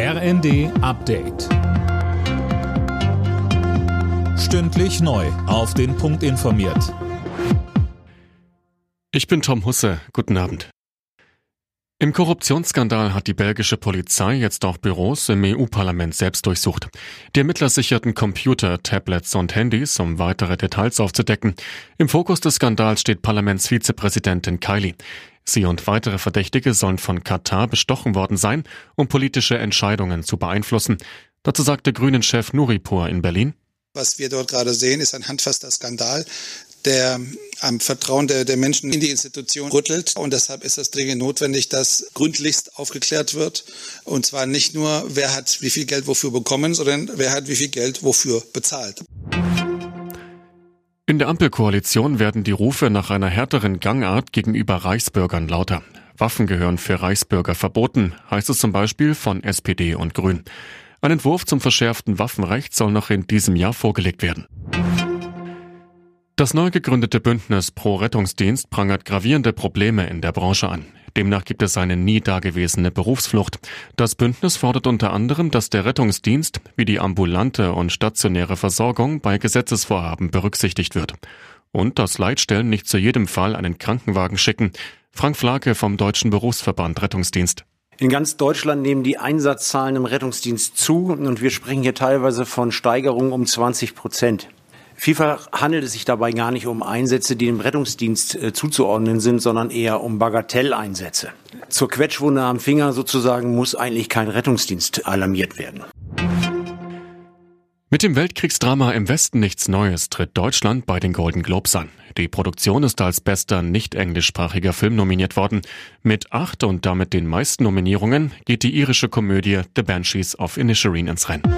RND Update. Stündlich neu. Auf den Punkt informiert. Ich bin Tom Husse. Guten Abend. Im Korruptionsskandal hat die belgische Polizei jetzt auch Büros im EU-Parlament selbst durchsucht. Die Ermittler sicherten Computer, Tablets und Handys, um weitere Details aufzudecken. Im Fokus des Skandals steht Parlamentsvizepräsidentin Kylie. Sie und weitere Verdächtige sollen von Katar bestochen worden sein, um politische Entscheidungen zu beeinflussen. Dazu sagte Grünen-Chef Nuripur in Berlin. Was wir dort gerade sehen, ist ein handfester Skandal, der am Vertrauen der, der, Menschen in die Institution rüttelt. Und deshalb ist es dringend notwendig, dass gründlichst aufgeklärt wird. Und zwar nicht nur, wer hat wie viel Geld wofür bekommen, sondern wer hat wie viel Geld wofür bezahlt. In der Ampelkoalition werden die Rufe nach einer härteren Gangart gegenüber Reichsbürgern lauter. Waffen gehören für Reichsbürger verboten, heißt es zum Beispiel von SPD und Grün. Ein Entwurf zum verschärften Waffenrecht soll noch in diesem Jahr vorgelegt werden. Das neu gegründete Bündnis Pro Rettungsdienst prangert gravierende Probleme in der Branche an. Demnach gibt es eine nie dagewesene Berufsflucht. Das Bündnis fordert unter anderem, dass der Rettungsdienst wie die ambulante und stationäre Versorgung bei Gesetzesvorhaben berücksichtigt wird. Und dass Leitstellen nicht zu jedem Fall einen Krankenwagen schicken. Frank Flake vom Deutschen Berufsverband Rettungsdienst. In ganz Deutschland nehmen die Einsatzzahlen im Rettungsdienst zu und wir sprechen hier teilweise von Steigerungen um 20 Prozent. Vielfach handelt es sich dabei gar nicht um Einsätze, die dem Rettungsdienst äh, zuzuordnen sind, sondern eher um Bagatelleinsätze. Zur Quetschwunde am Finger sozusagen muss eigentlich kein Rettungsdienst alarmiert werden. Mit dem Weltkriegsdrama im Westen nichts Neues tritt Deutschland bei den Golden Globes an. Die Produktion ist als bester nicht englischsprachiger Film nominiert worden. Mit acht und damit den meisten Nominierungen geht die irische Komödie The Banshees of Inisherin ins Rennen.